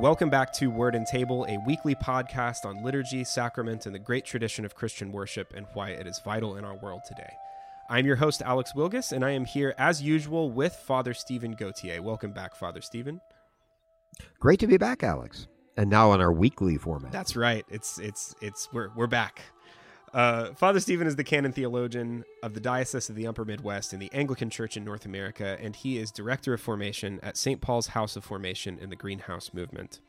Welcome back to Word and Table, a weekly podcast on liturgy, sacrament, and the great tradition of Christian worship and why it is vital in our world today. I'm your host, Alex Wilgus, and I am here as usual with Father Stephen Gautier. Welcome back, Father Stephen. Great to be back, Alex. And now on our weekly format. That's right. It's it's it's we're we're back. Uh, Father Stephen is the canon theologian of the Diocese of the Upper Midwest in the Anglican Church in North America, and he is director of formation at St. Paul's House of Formation in the Greenhouse Movement.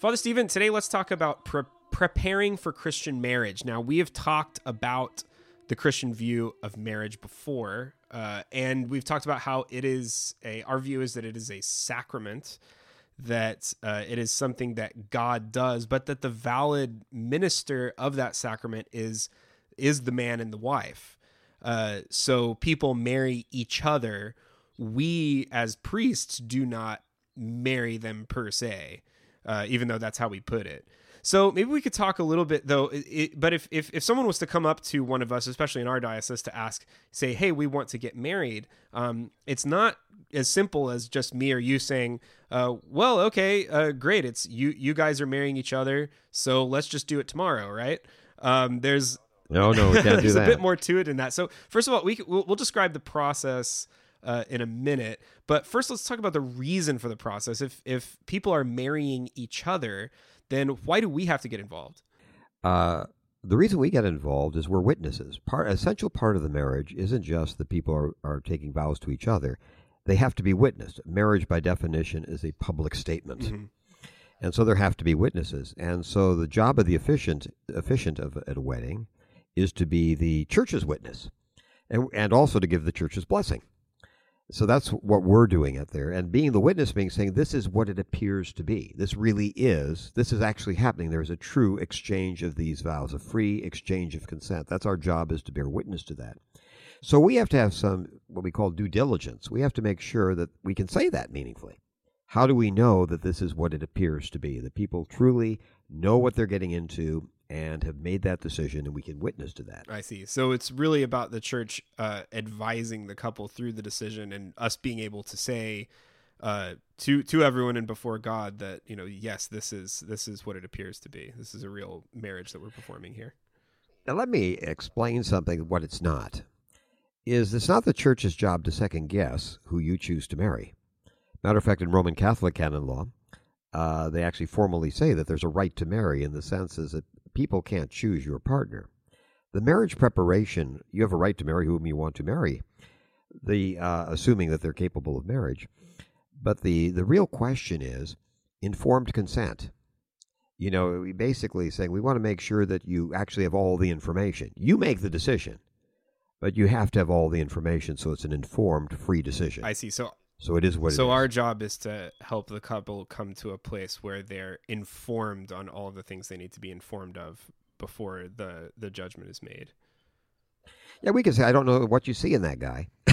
Father Stephen, today let's talk about pre- preparing for Christian marriage. Now, we have talked about the Christian view of marriage before, uh, and we've talked about how it is a, our view is that it is a sacrament that uh, it is something that God does, but that the valid minister of that sacrament is is the man and the wife. Uh, so people marry each other. We as priests do not marry them per se, uh, even though that's how we put it. So maybe we could talk a little bit though. It, but if, if if someone was to come up to one of us, especially in our diocese, to ask, say, "Hey, we want to get married," um, it's not as simple as just me or you saying, uh, "Well, okay, uh, great. It's you. You guys are marrying each other, so let's just do it tomorrow, right?" Um, there's no, no, we can't do there's a bit more to it than that. So first of all, we we'll, we'll describe the process. Uh, in a minute, but first let's talk about the reason for the process. If if people are marrying each other, then why do we have to get involved? Uh, the reason we get involved is we're witnesses. Part essential part of the marriage isn't just that people are, are taking vows to each other; they have to be witnessed. Marriage, by definition, is a public statement, mm-hmm. and so there have to be witnesses. And so the job of the officiant officiant of at a wedding is to be the church's witness, and and also to give the church's blessing. So that's what we're doing out there. And being the witness, being saying, this is what it appears to be. This really is. This is actually happening. There's a true exchange of these vows, a free exchange of consent. That's our job is to bear witness to that. So we have to have some, what we call due diligence. We have to make sure that we can say that meaningfully. How do we know that this is what it appears to be? That people truly know what they're getting into and have made that decision, and we can witness to that. I see. So it's really about the church uh, advising the couple through the decision, and us being able to say uh, to to everyone and before God that you know, yes, this is this is what it appears to be. This is a real marriage that we're performing here. Now, let me explain something. What it's not is it's not the church's job to second guess who you choose to marry. Matter of fact, in Roman Catholic canon law, uh, they actually formally say that there's a right to marry in the sense is that people can't choose your partner. The marriage preparation, you have a right to marry whom you want to marry, the uh, assuming that they're capable of marriage. But the, the real question is informed consent. You know, we basically saying we want to make sure that you actually have all the information. You make the decision, but you have to have all the information so it's an informed, free decision. I see. So so it is what so our job is to help the couple come to a place where they're informed on all the things they need to be informed of before the the judgment is made. Yeah, we can say I don't know what you see in that guy,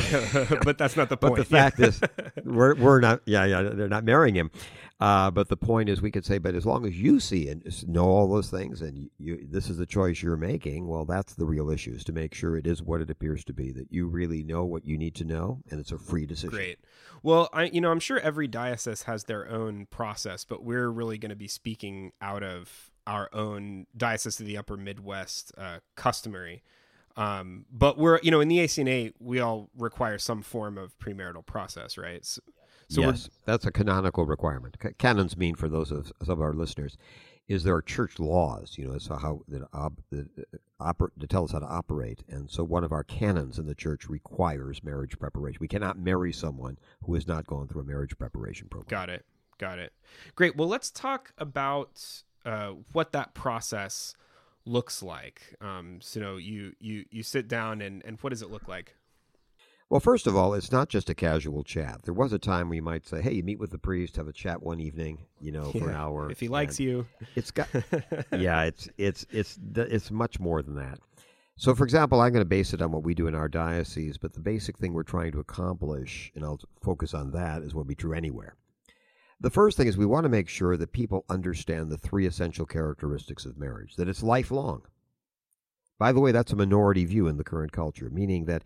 but that's not the point. But the fact is, we're we're not. Yeah, yeah, they're not marrying him. Uh, but the point is, we could say, but as long as you see and know all those things, and you, you, this is the choice you're making, well, that's the real issue: is to make sure it is what it appears to be, that you really know what you need to know, and it's a free decision. Great. Well, I, you know, I'm sure every diocese has their own process, but we're really going to be speaking out of our own diocese of the Upper Midwest uh, customary. Um, but we're, you know, in the ACNA, we all require some form of premarital process, right? So, so yes, that's a canonical requirement. Canons mean, for those of some of our listeners, is there are church laws, you know, so how that, that, oper, to tell us how to operate. And so one of our canons in the church requires marriage preparation. We cannot marry someone who has not gone through a marriage preparation program. Got it. Got it. Great. Well, let's talk about uh, what that process looks like. Um, so you know, you you you sit down and and what does it look like? Well, first of all, it's not just a casual chat. There was a time we might say, "Hey, you meet with the priest, have a chat one evening, you know, for yeah, an hour." If he likes you, it's got. yeah, it's it's it's it's much more than that. So, for example, I'm going to base it on what we do in our diocese, but the basic thing we're trying to accomplish, and I'll focus on that, is what we be true anywhere. The first thing is we want to make sure that people understand the three essential characteristics of marriage, that it's lifelong. By the way, that's a minority view in the current culture, meaning that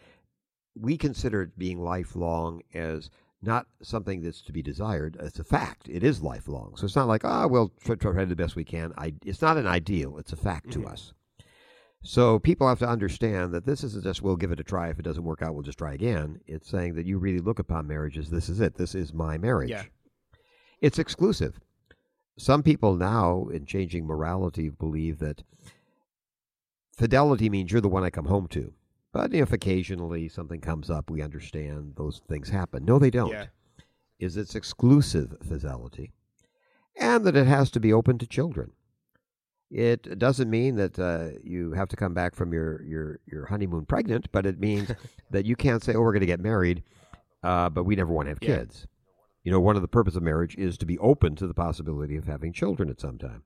we consider it being lifelong as not something that's to be desired. It's a fact. It is lifelong. So it's not like, ah, oh, we'll try, try to do the best we can. I, it's not an ideal. It's a fact Mhm. to us. So people have to understand that this isn't just we'll give it a try. If it doesn't work out, we'll just try again. It's saying that you really look upon marriage as this is it. This is my marriage. Yeah. It's exclusive. Some people now, in changing morality, believe that fidelity means you're the one I come home to. But if occasionally something comes up, we understand those things happen. No, they don't. Yeah. Is it's exclusive fidelity, and that it has to be open to children. It doesn't mean that uh, you have to come back from your, your, your honeymoon pregnant, but it means that you can't say, "Oh, we're going to get married," uh, but we never want to have Yeah. kids. You know, one of the purpose of marriage is to be open to the possibility of having children at some time.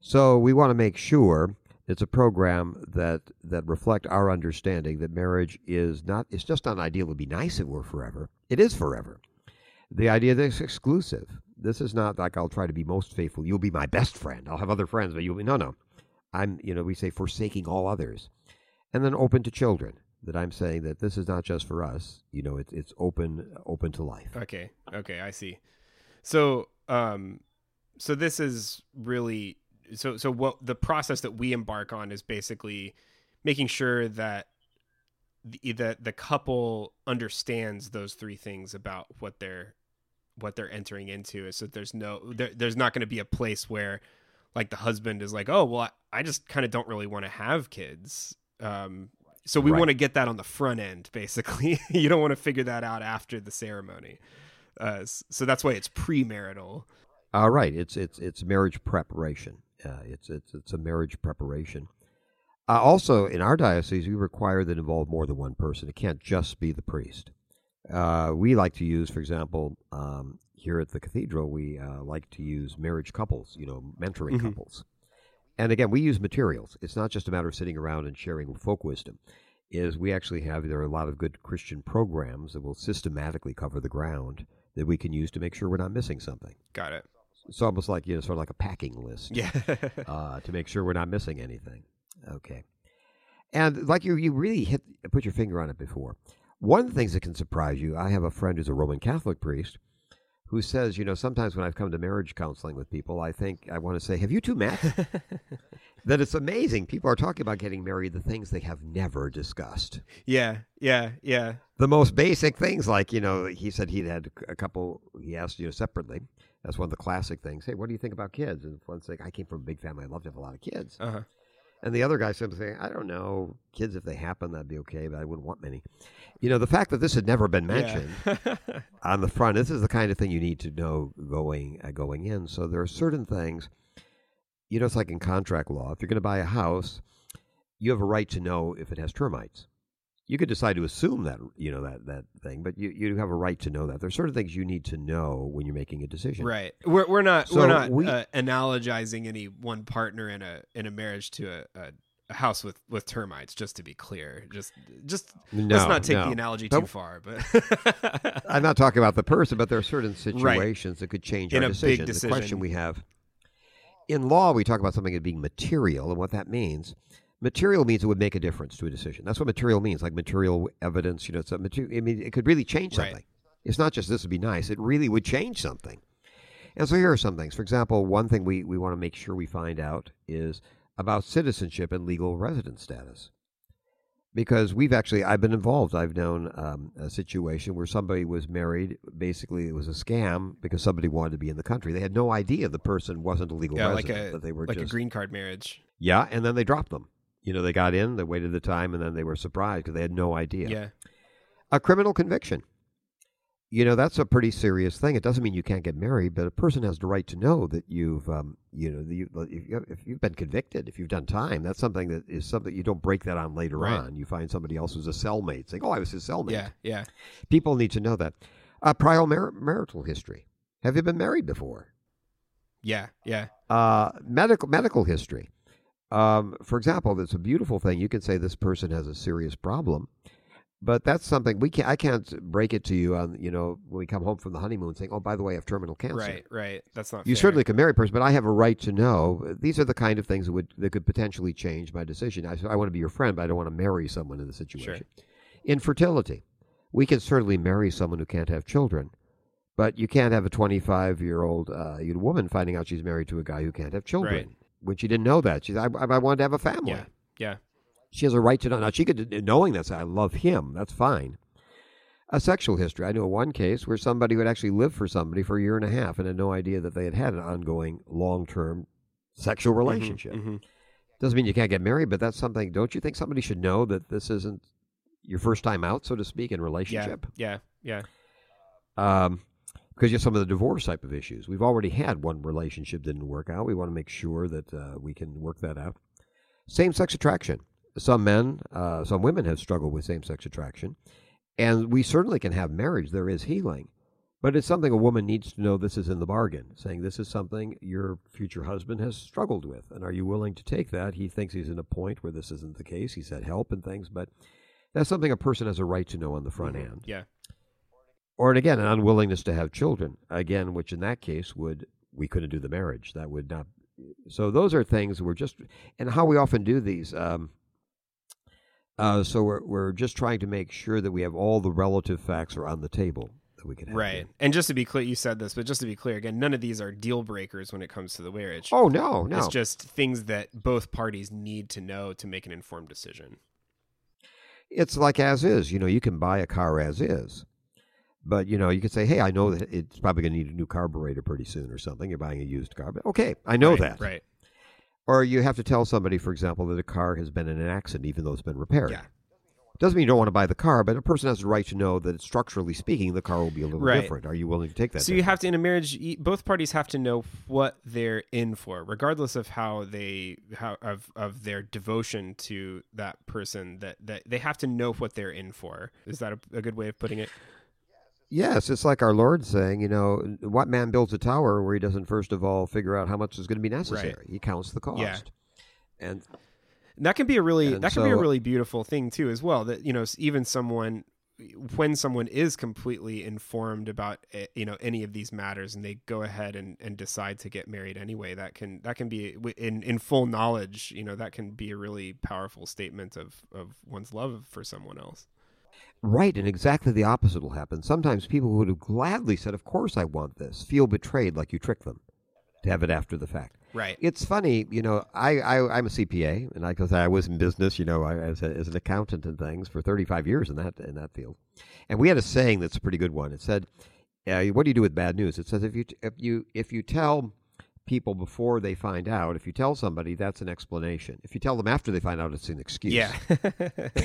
So we want to make sure it's a program that that reflect our understanding that marriage is not it's just not ideal. It would be nice if we're forever. It is forever. The idea that it's exclusive. This is not like I'll try to be most faithful. You'll be my best friend. I'll have other friends, but you'll be no no. I'm you know, we say forsaking all others. And then open to children. That I'm saying that this is not just for us. You know, it's it's open open to life. Okay. Okay, I see. So, um so this is really so so what the process that we embark on is basically making sure that the that the couple understands those three things about what they're what they're entering into is so there's no there, there's not going to be a place where like the husband is like oh well i, I just kind of don't really want to have kids um so we Right. want to get that on the front end basically you don't want to figure that out after the ceremony uh, so that's why it's premarital Uh, right. It's it's it's marriage preparation. Uh, it's it's it's a marriage preparation. Uh, also, in our diocese, we require that involve more than one person. It can't just be the priest. Uh, we like to use, for example, um, here at the cathedral, we uh, like to use marriage couples. You know, mentoring Mhm. couples. And again, we use materials. It's not just a matter of sitting around and sharing folk wisdom. Is we actually have there are a lot of good Christian programs that will systematically cover the ground that we can use to make sure we're not missing something got it it's almost like you know, sort of like a packing list yeah uh, to make sure we're not missing anything. Okay, and like you, you really hit put your finger on it before. One of the things that can surprise you, I have a friend who's a Roman Catholic priest who says, you know, sometimes when I've come to marriage counseling with people, I think I want to say, "Have you two met?" that it's amazing. People are talking about getting married, the things they have never discussed. yeah yeah yeah The most basic things, like you know, he said he'd had a couple. He asked you know separately. That's one of the classic things. Hey, what do you think about kids? And one's like, I came from a big family. I'd love to have a lot of kids. uh-huh And the other guy said, saying, I don't know, kids if they happen, that'd be okay, but I wouldn't want many. You know, the fact that this had never been mentioned yeah. on the front, this is the kind of thing you need to know going uh, going in. So there are certain things, you know, it's like in contract law. If you're going to buy a house, you have a right to know if it has termites. You could decide to assume that, you know, that, that thing, but you, you have a right to know that. There's certain things you need to know when you're making a decision. Right. We're we're not So we're not we- uh, analogizing any one partner in a in a marriage to a, a, a house with with termites. Just to be clear, just just No, let's not take no. the analogy But- too far. But I'm not talking about the person, but there are certain situations that could change In our a big decision. The question we have in law, we talk about something as being material, and what that means. Material means it would make a difference to a decision. That's what material means, like material evidence. You know, it's a material. I mean, it could really change Right. something. It's not just this would be nice; it really would change something. And so here are some things. For example, one thing we, we want to make sure we find out is about citizenship and legal resident status because we've actually I've been involved. I've known um, a situation where somebody was married. Basically, it was a scam because somebody wanted to be in the country. They had no idea the person wasn't a legal yeah, like resident. a that they were like just a green card marriage. yeah, and then they dropped them. You know, they got in, they waited the time, and then they were surprised because they had no idea. Yeah. A criminal conviction. You know, that's a pretty serious thing. It doesn't mean you can't get married, but a person has the right to know that you've, um, you know, if, you, if you've been convicted, if you've done time, that's something that is something you don't break that on later Right. on. You find somebody else who's a cellmate saying, "Oh, I was his cellmate." Yeah. Yeah. People need to know that. Uh, prior mar- marital history. Have you been married before? Yeah. Yeah. Uh, medical medical history. Um, for example, that's a beautiful thing. You can say this person has a serious problem, but that's something we can't. I can't break it to you on you know when we come home from the honeymoon saying, oh, by the way, I have terminal cancer. Right. Right. That's not. You fair. certainly can marry a person, but I have a right to know. These are the kind of things that would that could potentially change my decision. I, I want to be your friend, but I don't want to marry someone in the situation. Infertility. We can certainly marry someone who can't have children, but you can't have a 25 year old uh, woman finding out she's married to a guy who can't have children Right. When she didn't know that. She I, I I wanted to have a family. Yeah. Yeah. She has a right to know. Now, she could, knowing that, say, I love him. That's fine. A sexual history. I know one case where somebody would actually live for somebody for a year and a half and had no idea that they had had an ongoing long term sexual relationship. Mhm. Doesn't mean you can't get married, but that's something. Don't you think somebody should know that this isn't your first time out, so to speak, in Yeah. relationship? Yeah. Yeah. Um, because you have some of the divorce type of issues. We've already had one relationship didn't work out. We want to make sure that uh, we can work that out. Same sex attraction. Some men, uh, some women have struggled with same sex attraction, and we certainly can have marriage. There is healing, but it's something a woman needs to know. This is in the bargain, saying this is something your future husband has struggled with, and are you willing to take that? He thinks he's in a point where this isn't the case. He's had help and things, but that's something a person has a right to know on the front end Yeah. Or again an unwillingness to have children again which in that case would we couldn't do the marriage that would not so those are things we're just and how we often do these um, uh, so we're, we're just trying to make sure that we have all the relative facts are on the table that we can have Right. here. And just to be clear, you said this, but just to be clear again, none of these are deal breakers when it comes to the marriage. oh no no It's just things that both parties need to know to make an informed decision. it's like as is you know you can buy a car as is but you know you could say hey i know that it's probably going to need a new carburetor pretty soon or something you're buying a used car but okay i know Right, that Right. Or you have to tell somebody, for example, that a car has been in an accident, even though it's been repaired. Yeah. Doesn't mean you don't want to buy the car, but a person has the right to know that structurally speaking, the car will be a little Right. different. Are you willing to take that? So you have to in a marriage, both parties have to know what they're in for, regardless of how they how of of their devotion to that person. That that they have to know what they're in for. Is that a, a good way of putting it? Yes, it's like our Lord saying, you know, what man builds a tower where he doesn't first of all figure out how much is going to be necessary? He counts the cost. Yeah. And And that can be a really that can be a really beautiful thing too, as well. That you know, even someone when someone is completely informed about you know any of these matters and they go ahead and, and decide to get married anyway that can that can be in in full knowledge you know that can be a really powerful statement of of one's love for someone else right, and exactly the opposite will happen. Sometimes people who would have gladly said, "Of course I want this," feel betrayed, like you tricked them to have it after the fact. right It's funny, you know. I, I I'm a CPA, and I because I was in business, you know, I, as a, as an accountant and things for 35 years in that in that field. And we had a saying that's a pretty good one. It said, uh, "What do you do with bad news?" It says, "If you if you if you tell people before they find out, if you tell somebody, that's an explanation. If you tell them after they find out, it's an excuse." yeah yeah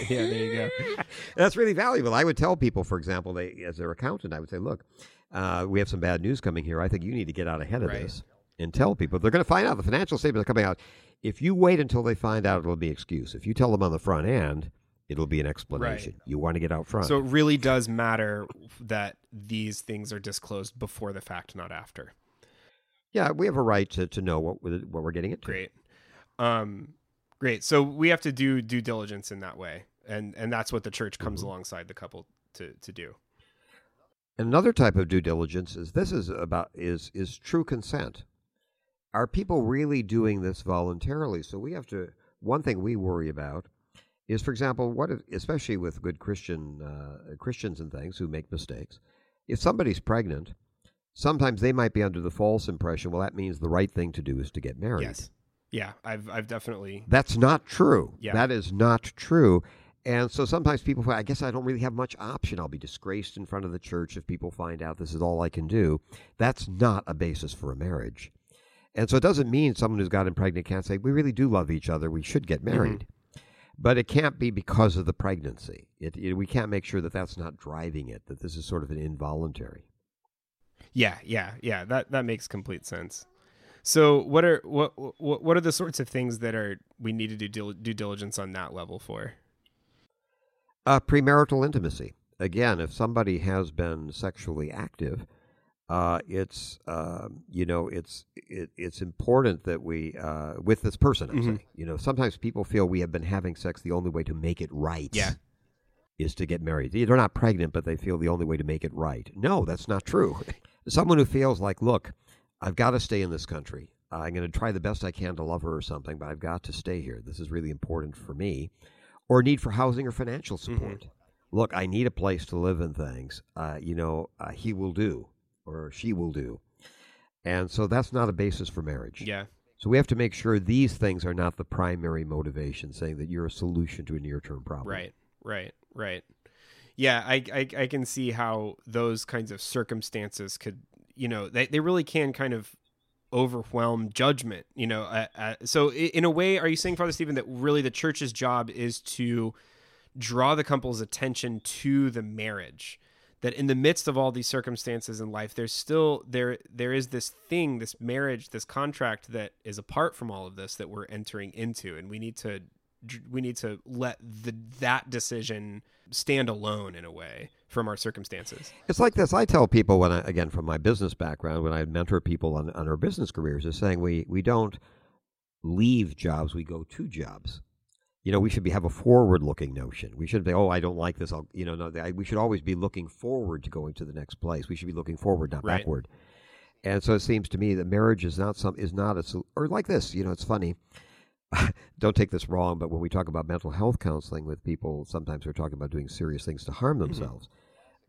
there you go That's really valuable. I would tell people, for example, they as their accountant, I would say, "Look, uh, we have some bad news coming here. I think you need to get out ahead of Right. this and tell people. They're going to find out the financial statements are coming out. If you wait until they find out, it'll be excuse. If you tell them on the front end, it'll be an explanation. You want to get out front. so it really does matter that these things are disclosed before the fact not after yeah, we have a right to, to know what we're, what we're getting into. Great. Um, great. So we have to do due diligence in that way, and and that's what the church comes Mm-hmm. alongside the couple to to do. Another type of due diligence is this is about is is true consent. Are people really doing this voluntarily? So we have to. One thing we worry about is, for example, what if, especially with good Christian uh, Christians and things who make mistakes. If somebody's pregnant, sometimes they might be under the false impression. Well, that means the right thing to do is to get married. Yes. Yeah. I've I've definitely. That's not true. Yeah. That is not true. And so sometimes people I guess I don't really have much option. I'll be disgraced in front of the church if people find out this is all I can do. That's not a basis for a marriage. And so it doesn't mean someone who's gotten pregnant can't say, we really do love each other. We should get mm-hmm. married. But it can't be because of the pregnancy. It, it, we can't make sure that that's not driving it, that this is sort of an involuntary. Yeah. Yeah. Yeah. That that makes complete sense. So what are what what what are the sorts of things that are we need to do dil- due diligence on that level for? Uh, premarital intimacy. Again, if somebody has been sexually active, uh, it's um, you know it's it, it's important that we uh, with this person. I'm Mhm. saying, you know, sometimes people feel we have been having sex. The only way to make it right, Yeah. is to get married. They're not pregnant, but they feel the only way to make it right. No, that's not true. Someone who feels like, look, I've got to stay in this country. I'm going to try the best I can to love her or something, but I've got to stay here. This is really important for me. Or need for housing or financial support. look, I need a place to live and things. Uh, you know, uh, he will do or she will do. And so that's not a basis for marriage. Yeah. So we have to make sure these things are not the primary motivation, saying that you're a solution to a near term problem. Right. Right. Right. Yeah, I, I I can see how those kinds of circumstances could, you know, they they really can kind of overwhelm judgment. You know, uh, uh, so in a way, are you saying, Father Stephen, that really the church's job is to draw the couple's attention to the marriage? That in the midst of all these circumstances in life, there's still there there is this thing, this marriage, this contract that is apart from all of this that we're entering into, and we need to we need to let the that decision stand alone in a way from our circumstances. It's like this. I tell people when I, again, from my business background, when I mentor people on, on our business careers, is saying we, we don't leave jobs, we go to jobs. You know, we should be have a forward-looking notion. We should be, oh, I don't like this. I'll, you know, no, I, we should always be looking forward to going to the next place. We should be looking forward, not Right. backward. And so it seems to me that marriage is not some is not a or like this. You know, it's funny. don't take this wrong, but when we talk about mental health counseling with people, sometimes we're talking about doing serious things to harm Mm-hmm. themselves.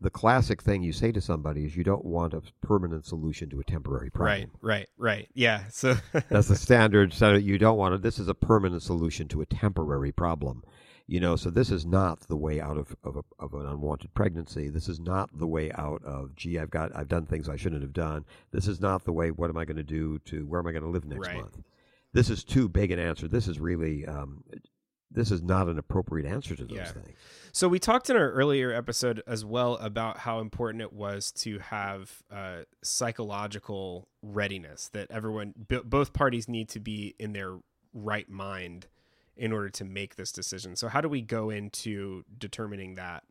The classic thing you say to somebody is you don't want a permanent solution to a temporary problem. Right, right, right. Yeah. So That's the standard. So you don't want it. This is a permanent solution to a temporary problem. You know, so this is not the way out of of, a, of an unwanted pregnancy. This is not the way out of gee, I've got I've done things I shouldn't have done. This is not the way. What am I going to do to where am I going to live next Right. month? This is too big an answer. This is really um, this is not an appropriate answer to those Yeah. things. So we talked in our earlier episode as well about how important it was to have uh, psychological readiness. That everyone, b- both parties, need to be in their right mind in order to make this decision. So how do we go into determining that?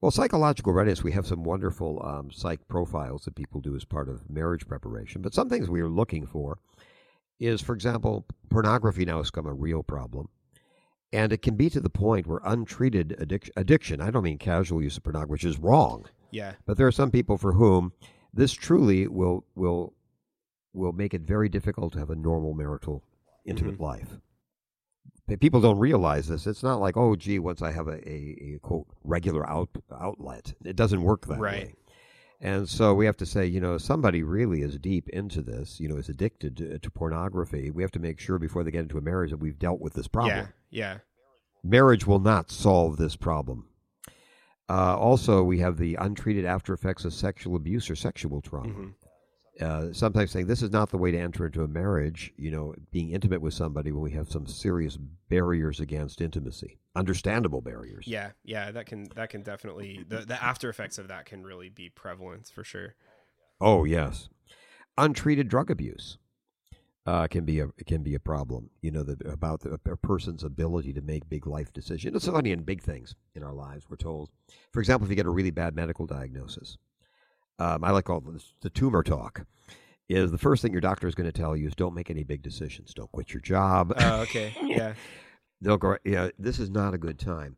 Well, psychological readiness, we have some wonderful um, psych profiles that people do as part of marriage preparation. But some things we are looking for is, for example, pornography now has become a real problem. And it can be to the point where untreated addic- addiction, I don't mean casual use of pornography, which is wrong, Yeah, but there are some people for whom this truly will, will, will make it very difficult to have a normal marital, intimate mm-hmm. life. People don't realize this. It's not like, oh, gee, once I have a, a, a quote regular out, outlet, it doesn't work that Right. way. And so we have to say, you know, somebody really is deep into this, you know, is addicted to, to pornography. We have to make sure before they get into a marriage that we've dealt with this problem. yeah, yeah, Marriage will not solve this problem. Uh, also, we have the untreated after effects of sexual abuse or sexual trauma Mhm. Uh, sometimes saying this is not the way to enter into a marriage. You know, being intimate with somebody when we have some serious barriers against intimacy, understandable barriers. yeah, yeah. That can that can definitely the the after effects of that can really be prevalent for sure. Oh yes, untreated drug abuse uh, can be a can be a problem. You know, the, about the, a person's ability to make big life decisions. It's funny in big things in our lives. We're told, for example, if you get a really bad medical diagnosis, um, I like all this, the tumor talk. Is the first thing your doctor is going to tell you is don't make any big decisions. Don't quit your job. Oh, okay. Yeah. they'll go, yeah, this is not a good time.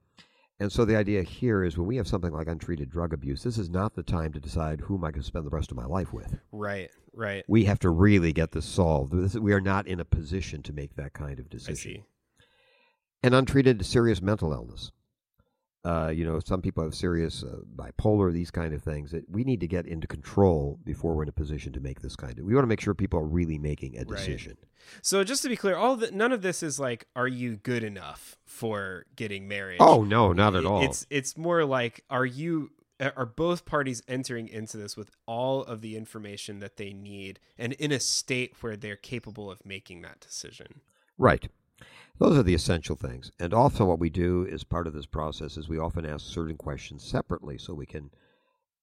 And so the idea here is when we have something like untreated drug abuse, this is not the time to decide who am I going to spend the rest of my life with. Right. Right. We have to really get this solved. This, we are not in a position to make that kind of decision. I see. And untreated serious mental illness. Uh, you know, some people have serious uh, bipolar, these kind of things that we need to get into control before we're in a position to make this kind of. We want to make sure people are really making a Right. decision. So just to be clear, all the, none of this is like, are you good enough for getting married? Oh no, not at all. It's it's more like, are you are both parties entering into this with all of the information that they need and in a state where they're capable of making that decision? Right. Those are the essential things. And often what we do as part of this process is we often ask certain questions separately so we can,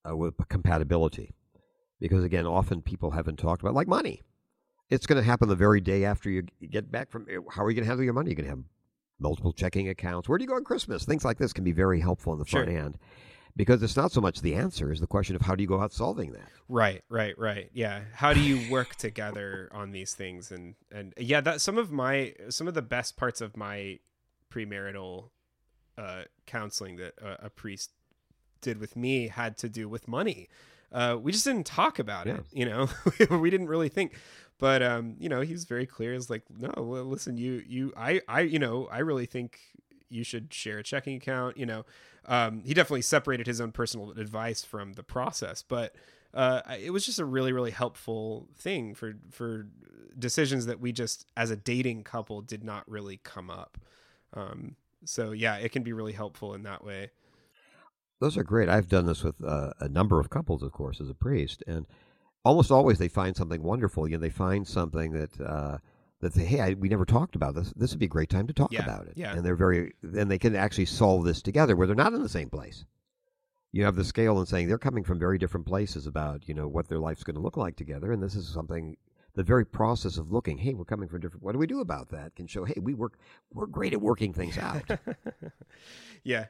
uh, with compatibility. Because again, often people haven't talked about, like money. It's going to happen the very day after you get back from, how are you going to handle your money? You're going to have multiple checking accounts. Where do you go on Christmas? Things like this can be very helpful on the front end. Because it's not so much the answer is the question of how do you go out solving that? Right, right, right. Yeah. How do you work together on these things? And and yeah, that some of my some of the best parts of my premarital uh, counseling that a, a priest did with me had to do with money. Uh, we just didn't talk about it, you know. we didn't really think, but um, you know, he was very clear. It's like, no, well, listen, you, you, I, I, you know, I really think you should share a checking account. You know, um, he definitely separated his own personal advice from the process, but uh, it was just a really really helpful thing for for decisions that we just as a dating couple did not really come up. Um, so yeah, it can be really helpful in that way. Those are great. I've done this with uh, a number of couples, of course, as a priest, and almost always they find something wonderful. You know, they find something that uh, that say, "Hey, I, we never talked about this. This would be a great time to talk Yeah, about it." yeah. And they're very, and they can actually solve this together, where they're not in the same place. You have the scale and saying they're coming from very different places about you know what their life's going to look like together, and this is something. The very process of looking, hey, we're coming from different. What do we do about that? Can show, hey, we work. We're great at working things out. yeah.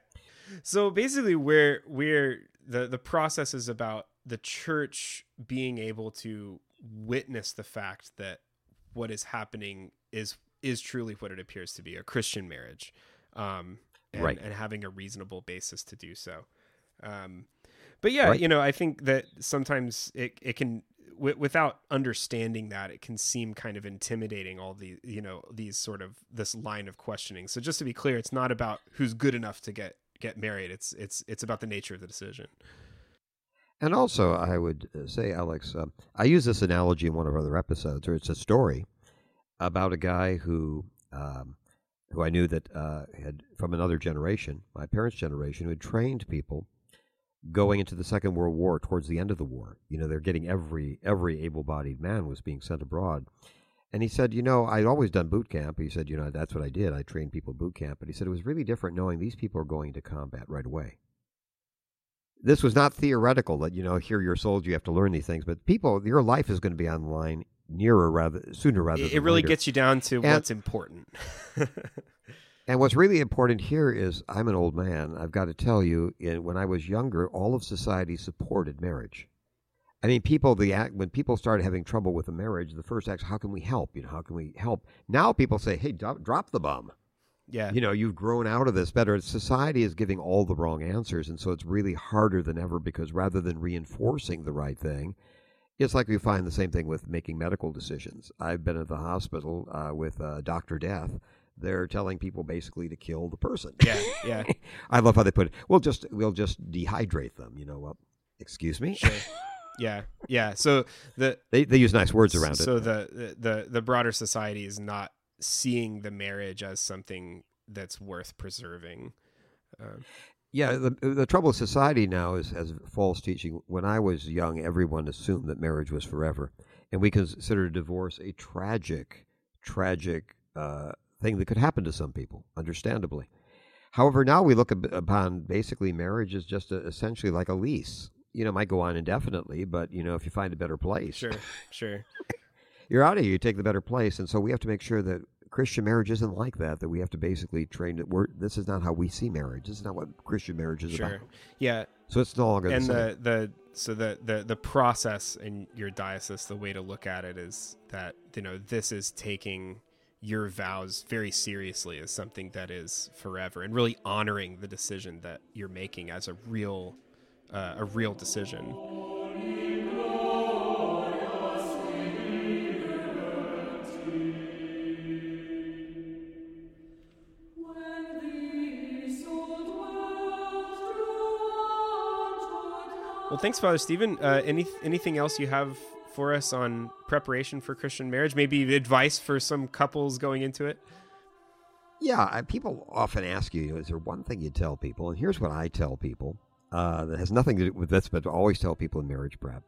So basically, where where the the process is about the church being able to witness the fact that what is happening is is truly what it appears to be a Christian marriage, um, and, Right. and having a reasonable basis to do so. Um, but yeah, Right. you know, I think that sometimes it it can w- without understanding that it can seem kind of intimidating all the you know these sort of this line of questioning so just to be clear it's not about who's good enough to get get married it's it's it's about the nature of the decision And also, I would uh, say, Alex, um, I use this analogy in one of our other episodes, or it's a story about a guy who, um, who I knew that uh, had from another generation, my parents' generation, who had trained people going into the Second World War towards the end of the war. You know, they're getting every every able-bodied man was being sent abroad. And he said, you know, I'd always done boot camp. He said, you know, that's what I did. I trained people boot camp. But he said it was really different knowing these people are going to combat right away this was not theoretical that you know here you're a soldier you have to learn these things but people your life is going to be on the line nearer rather sooner rather it, really later. gets you down to And- what's important. And what's really important here is i'm an old man. I've got to tell you in, when i was younger all of society supported marriage. I mean people the act when people started having trouble with a marriage the first act how can we help? You know how can we help? Now people say hey drop, drop the bum yeah. you know you've grown out of this better. Society is giving all the wrong answers and so it's really harder than ever because rather than reinforcing the right thing it's like we find the same thing with making medical decisions. I've been at the hospital uh, with uh, dr death. They're telling people basically to kill the person. Yeah yeah. I love how they put it. We'll just we'll just dehydrate them you know well excuse me? Sure. Yeah yeah. So the they, they use nice words around so it. So the, the the broader society is not seeing the marriage as something that's worth preserving um, Yeah, the the trouble with society now is has false teaching. When I was young, everyone assumed that marriage was forever, and we considered divorce a tragic, tragic uh, thing that could happen to some people, understandably. However, now we look upon basically marriage as just a, essentially like a lease. You know, it might go on indefinitely, but you know, if you find a better place, sure sure you're out of here. You take the better place, and so we have to make sure that Christian marriage isn't like that. That we have to basically train that we're this is not how we see marriage. This is not what Christian marriage is sure about. yeah So it's no longer and the the the so the the the process in your diocese the way to look at it is that you know this is taking your vows very seriously as something that is forever and really honoring the decision that you're making as a real uh, a real decision well thanks father stephen uh, any anything else you have for us on preparation for christian marriage maybe advice for some couples going into it Yeah, I, people often ask you, is there one thing you tell people? And here's what I tell people uh, that has nothing to do with this, but I always tell people in marriage prep.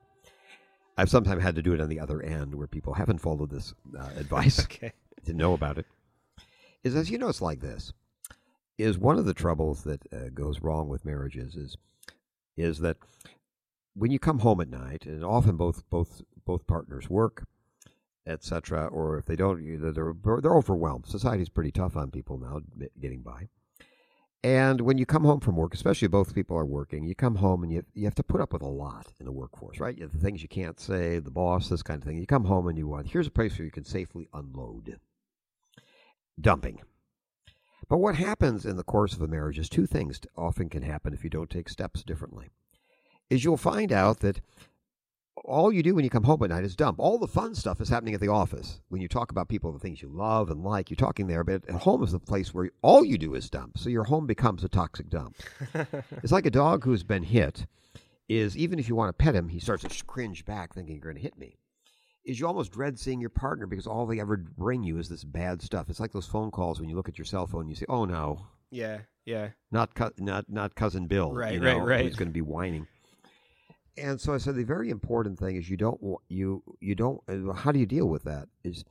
I've sometimes had to do it on the other end where people haven't followed this uh, advice, okay didn't know about it. Is as you know, it's like this: is one of the troubles that uh, goes wrong with marriages is is that when you come home at night, and often both both both partners work, etc., or if they don't, they're they're overwhelmed. Society's pretty tough on people now getting by. And when you come home from work, especially if both people are working, you come home and you you have to put up with a lot in the workforce, right? You the things you can't say, the boss, this kind of thing. You come home and you want here's a place where you can safely unload. Dumping. But what happens in the course of a marriage is two things often can happen if you don't take steps differently. Is you'll find out that all you do when you come home at night is dump. All the fun stuff is happening at the office. When you talk about people, the things you love and like, you're talking there. But at home is the place where all you do is dump. So your home becomes a toxic dump. it's like a dog who's been hit. Is even if you want to pet him, he starts to cringe back, thinking you're going to hit me. Is you almost dread seeing your partner because all they ever bring you is this bad stuff. It's like those phone calls when you look at your cell phone and you say, "Oh no, Yeah, yeah. not co- not not cousin Bill, Right, you right, know, right. Who's going to be whining?" And so I said the very important thing is you don't you you don't. uh, How do you deal with that? Is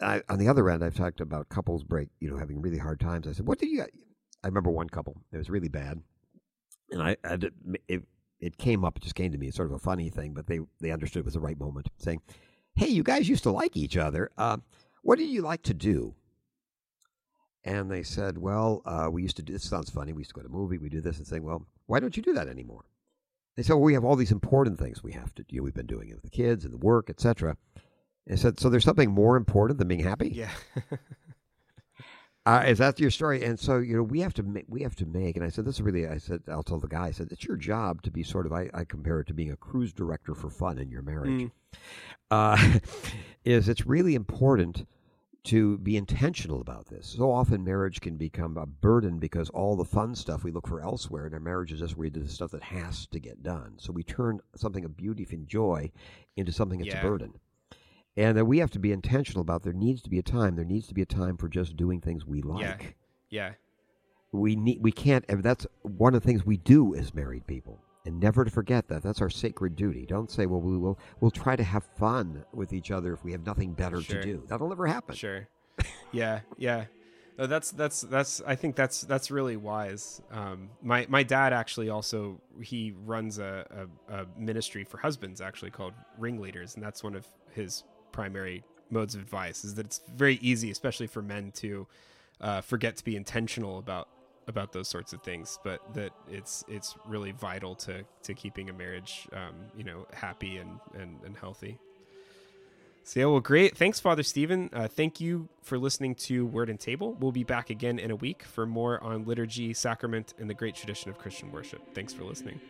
I, on the other end, I've talked about couples break, you know, having really hard times. I said, "What did you?" I remember one couple. It was really bad, and I, I it it came up. It just came to me. It's sort of a funny thing, but they they understood it was the right moment. Saying, "Hey, you guys used to like each other. Uh, what did you like to do?" And they said, "Well, uh, we used to do. This sounds funny. We used to go to a movie. We do this and saying, well, why don't you do that anymore?" They said, well, "We have all these important things we have to do. We've been doing it with the kids and the work, etc." I said, "So there's something more important than being happy? Yeah. Uh, is that your story?" And so you know, we have to make we have to make. And I said, "This is really." I said, "I'll tell the guy." I said, "It's your job to be sort of." I, I compare it to being a cruise director for fun in your marriage. Mm. Uh, is it's really important to be intentional about this. So often marriage can become a burden because all the fun stuff we look for elsewhere, in our marriage is just where we do the stuff that has to get done. So we turn something of beauty and joy into something that's Yeah. a burden. And that we have to be intentional about there needs to be a time. There needs to be a time for just doing things we like. Yeah. Yeah. We need we can't and that's one of the things we do as married people. And never to forget that. That's our sacred duty. Don't say, well, we will we'll try to have fun with each other if we have nothing better Sure. to do. That'll never happen. Sure. Yeah, yeah. No, that's that's that's. I think that's that's really wise. Um, my my dad actually also he runs a, a, a ministry for husbands actually called Ringleaders, and that's one of his primary modes of advice is that it's very easy, especially for men, to uh, forget to be intentional about about those sorts of things, but that it's it's really vital to to keeping a marriage, um, you know, happy and and, and healthy. So yeah, well, great. Thanks, Father Stephen. Uh, thank you for listening to Word and Table. We'll be back again in a week for more on liturgy, sacrament, and the great tradition of Christian worship. Thanks for listening.